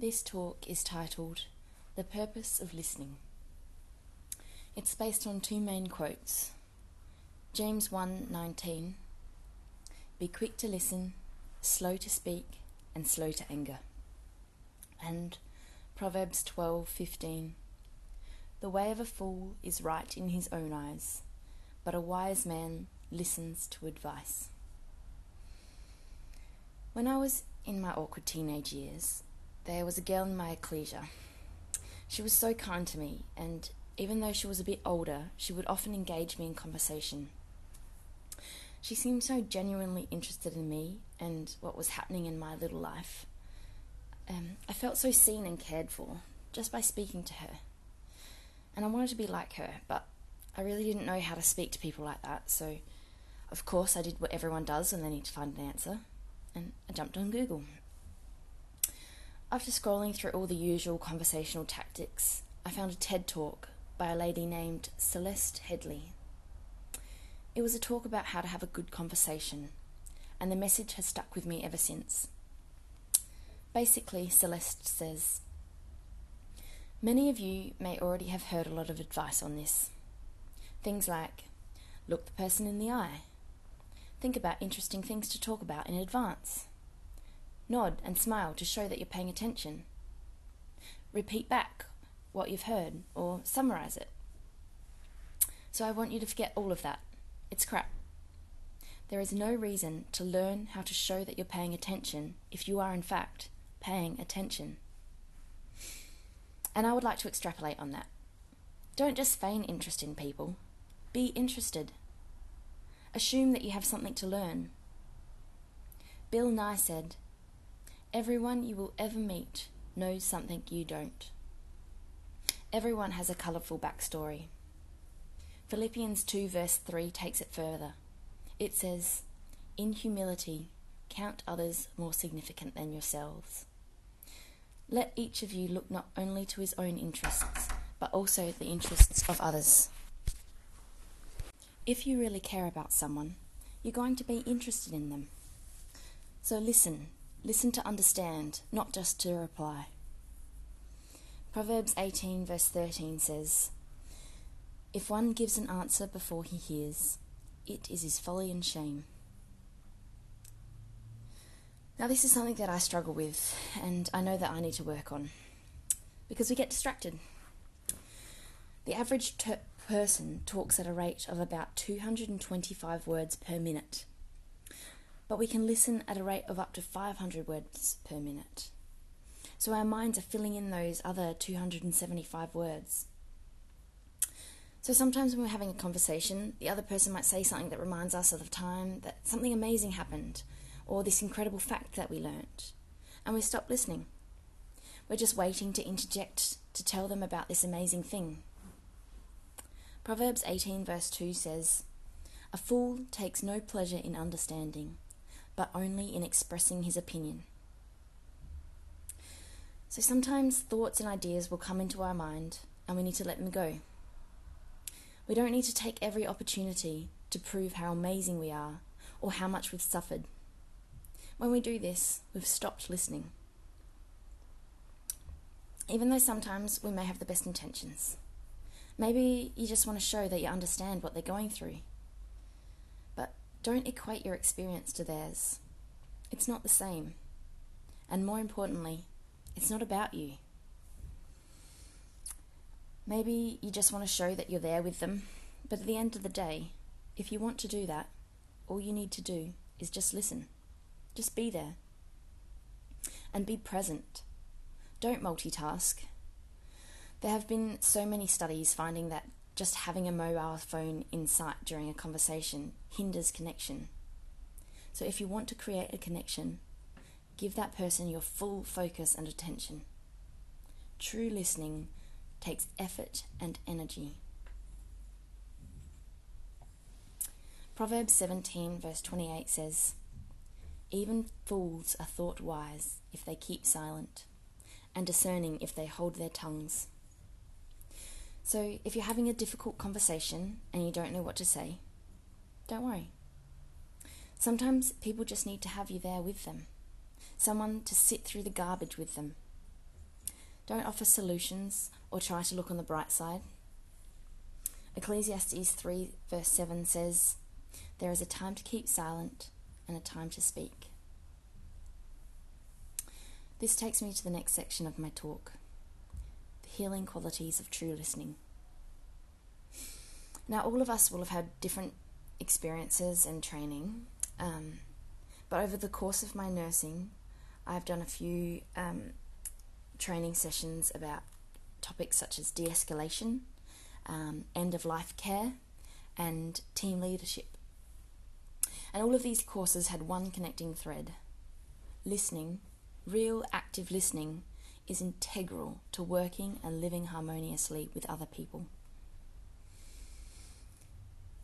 This talk is titled The Purpose of Listening. It's based on two main quotes. James 1:19 Be quick to listen, slow to speak, and slow to anger. And Proverbs 12:15 The way of a fool is right in his own eyes, but a wise man listens to advice. When I was in my awkward teenage years, there was a girl in my ecclesia. She was so kind to me, and even though she was a bit older, she would often engage me in conversation. She seemed so genuinely interested in me and what was happening in my little life. Um, I felt so seen and cared for just by speaking to her. And I wanted to be like her, but I really didn't know how to speak to people like that, so of course I did what everyone does when they need to find an answer, and I jumped on Google. After scrolling through all the usual conversational tactics, I found a TED talk by a lady named Celeste Headlee. It was a talk about how to have a good conversation, and the message has stuck with me ever since. Basically, Celeste says Many of you may already have heard a lot of advice on this. Things like look the person in the eye, think about interesting things to talk about in advance, nod and smile to show that you're paying attention, repeat back what you've heard or summarize it. So I want you to forget all of that it's crap. There is no reason to learn how to show that you're paying attention if you are, in fact, paying attention. And I would like to extrapolate on that. Don't just feign interest in people, be interested. Assume that you have something to learn. Bill Nye said, Everyone you will ever meet knows something you don't. Everyone has a colourful backstory. Philippians 2, verse 3 takes it further. It says, In humility, count others more significant than yourselves. Let each of you look not only to his own interests, but also the interests of others. If you really care about someone, you're going to be interested in them. So listen, listen to understand, not just to reply. Proverbs 18, verse 13 says, if one gives an answer before he hears, it is his folly and shame. Now, this is something that I struggle with, and I know that I need to work on because we get distracted. The average ter- person talks at a rate of about 225 words per minute, but we can listen at a rate of up to 500 words per minute. So our minds are filling in those other 275 words. So sometimes when we're having a conversation, the other person might say something that reminds us of the time that something amazing happened or this incredible fact that we learnt, and we stop listening. We're just waiting to interject to tell them about this amazing thing. Proverbs 18, verse 2 says, A fool takes no pleasure in understanding, but only in expressing his opinion. So sometimes thoughts and ideas will come into our mind, and we need to let them go. We don't need to take every opportunity to prove how amazing we are or how much we've suffered. When we do this, we've stopped listening. Even though sometimes we may have the best intentions. Maybe you just want to show that you understand what they're going through. Don't equate your experience to theirs. It's not the same. And more importantly, it's not about you. Maybe you just want to show that you're there with them, but at the end of the day, if you want to do that, all you need to do is just listen. Just be there. And be present. Don't multitask. There have been so many studies finding that just having a mobile phone in sight during a conversation hinders connection. So if you want to create a connection, give that person your full focus and attention. True listening takes effort and energy. Proverbs 17, verse 28 says, Even fools are thought wise if they keep silent, and discerning if they hold their tongues. So, if you're having a difficult conversation and you don't know what to say, don't worry. Sometimes people just need to have you there with them, someone to sit through the garbage with them Don't offer solutions or try to look on the bright side. Ecclesiastes 3, verse 7 says, There is a time to keep silent and a time to speak. This takes me to the next section of my talk healing qualities of true listening. Now, all of us will have had different experiences and training, um, but over the course of my nursing, I've done a few um, training sessions about topics such as de escalation, um, end of life care, and team leadership. And all of these courses had one connecting thread listening, real active listening, is integral to working and living harmoniously with other people.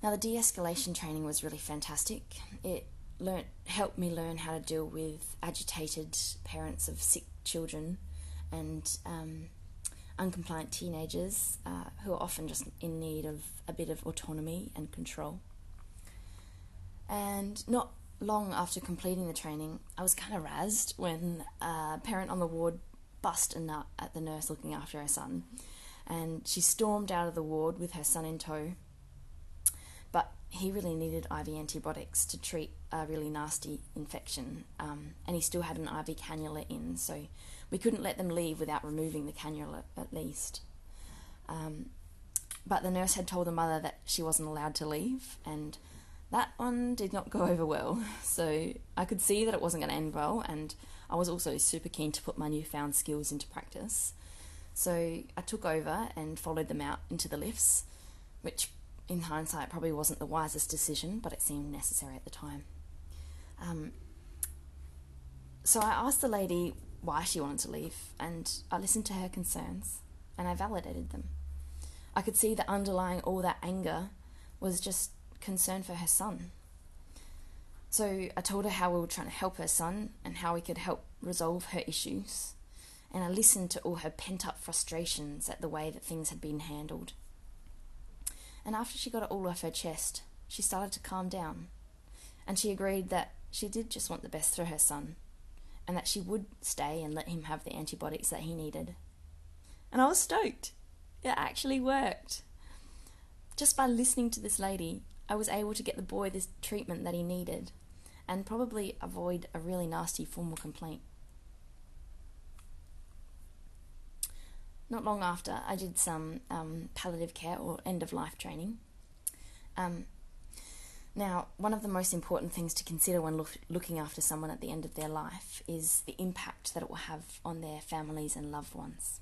Now, the de escalation training was really fantastic. It learnt, helped me learn how to deal with agitated parents of sick children and um, uncompliant teenagers uh, who are often just in need of a bit of autonomy and control. And not long after completing the training, I was kind of razzed when a parent on the ward bust a nut at the nurse looking after her son. And she stormed out of the ward with her son in tow. But he really needed IV antibiotics to treat a really nasty infection, um, and he still had an IV cannula in, so we couldn't let them leave without removing the cannula at least. Um, but the nurse had told the mother that she wasn't allowed to leave, and that one did not go over well. So I could see that it wasn't going to end well, and I was also super keen to put my newfound skills into practice. So I took over and followed them out into the lifts, which in hindsight probably wasn't the wisest decision, but it seemed necessary at the time. Um, so I asked the lady why she wanted to leave, and I listened to her concerns and I validated them. I could see that underlying all that anger was just concern for her son. So I told her how we were trying to help her son and how we could help resolve her issues. And I listened to all her pent up frustrations at the way that things had been handled. And after she got it all off her chest, she started to calm down. And she agreed that she did just want the best for her son and that she would stay and let him have the antibiotics that he needed. And I was stoked. It actually worked. Just by listening to this lady, I was able to get the boy this treatment that he needed and probably avoid a really nasty formal complaint. Not long after, I did some um, palliative care or end of life training. Um, now, one of the most important things to consider when look, looking after someone at the end of their life is the impact that it will have on their families and loved ones.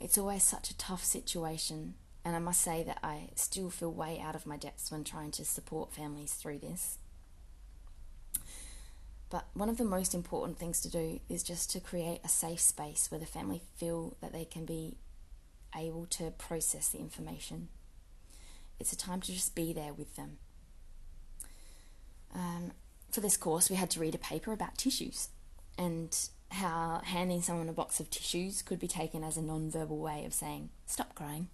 It's always such a tough situation, and I must say that I still feel way out of my depths when trying to support families through this. But one of the most important things to do is just to create a safe space where the family feel that they can be able to process the information. It's a time to just be there with them um, for this course, we had to read a paper about tissues and how handing someone a box of tissues could be taken as a non-verbal way of saying, stop crying.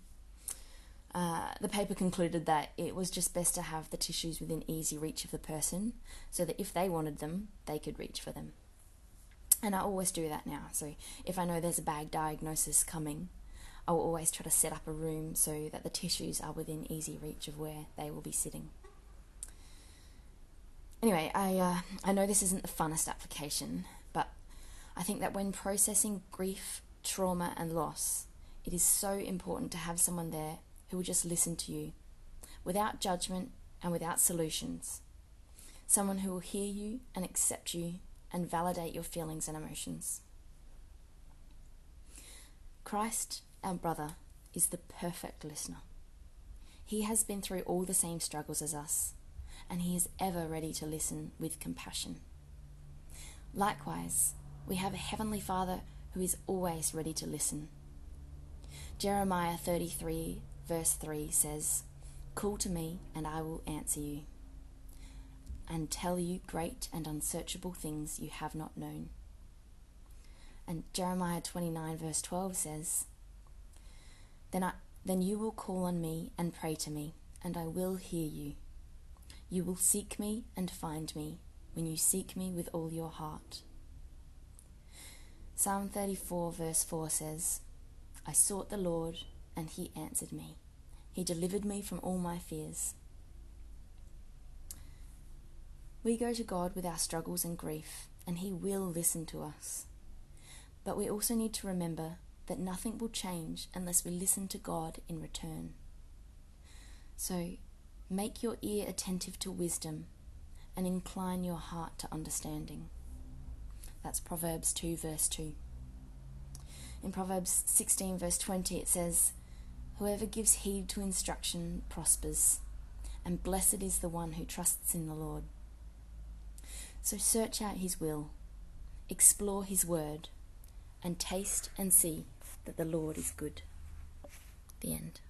Uh, the paper concluded that it was just best to have the tissues within easy reach of the person so that if they wanted them, they could reach for them. And I always do that now. So if I know there's a bad diagnosis coming, I will always try to set up a room so that the tissues are within easy reach of where they will be sitting. Anyway, I, uh, I know this isn't the funnest application, but I think that when processing grief, trauma, and loss, it is so important to have someone there who will just listen to you without judgment and without solutions. Someone who will hear you and accept you and validate your feelings and emotions. Christ, our brother, is the perfect listener. He has been through all the same struggles as us and he is ever ready to listen with compassion. Likewise, we have a Heavenly Father who is always ready to listen. Jeremiah 33, verse 3 says, Call to me, and I will answer you, and tell you great and unsearchable things you have not known. And Jeremiah 29, verse 12 says, Then, I, then you will call on me and pray to me, and I will hear you. You will seek me and find me when you seek me with all your heart. Psalm 34, verse 4 says, I sought the Lord, and he answered me. He delivered me from all my fears. We go to God with our struggles and grief, and he will listen to us. But we also need to remember that nothing will change unless we listen to God in return. So, make your ear attentive to wisdom and incline your heart to understanding. That's Proverbs 2, verse 2. In Proverbs 16, verse 20, it says, Whoever gives heed to instruction prospers, and blessed is the one who trusts in the Lord. So search out his will, explore his word, and taste and see that the Lord is good. The end.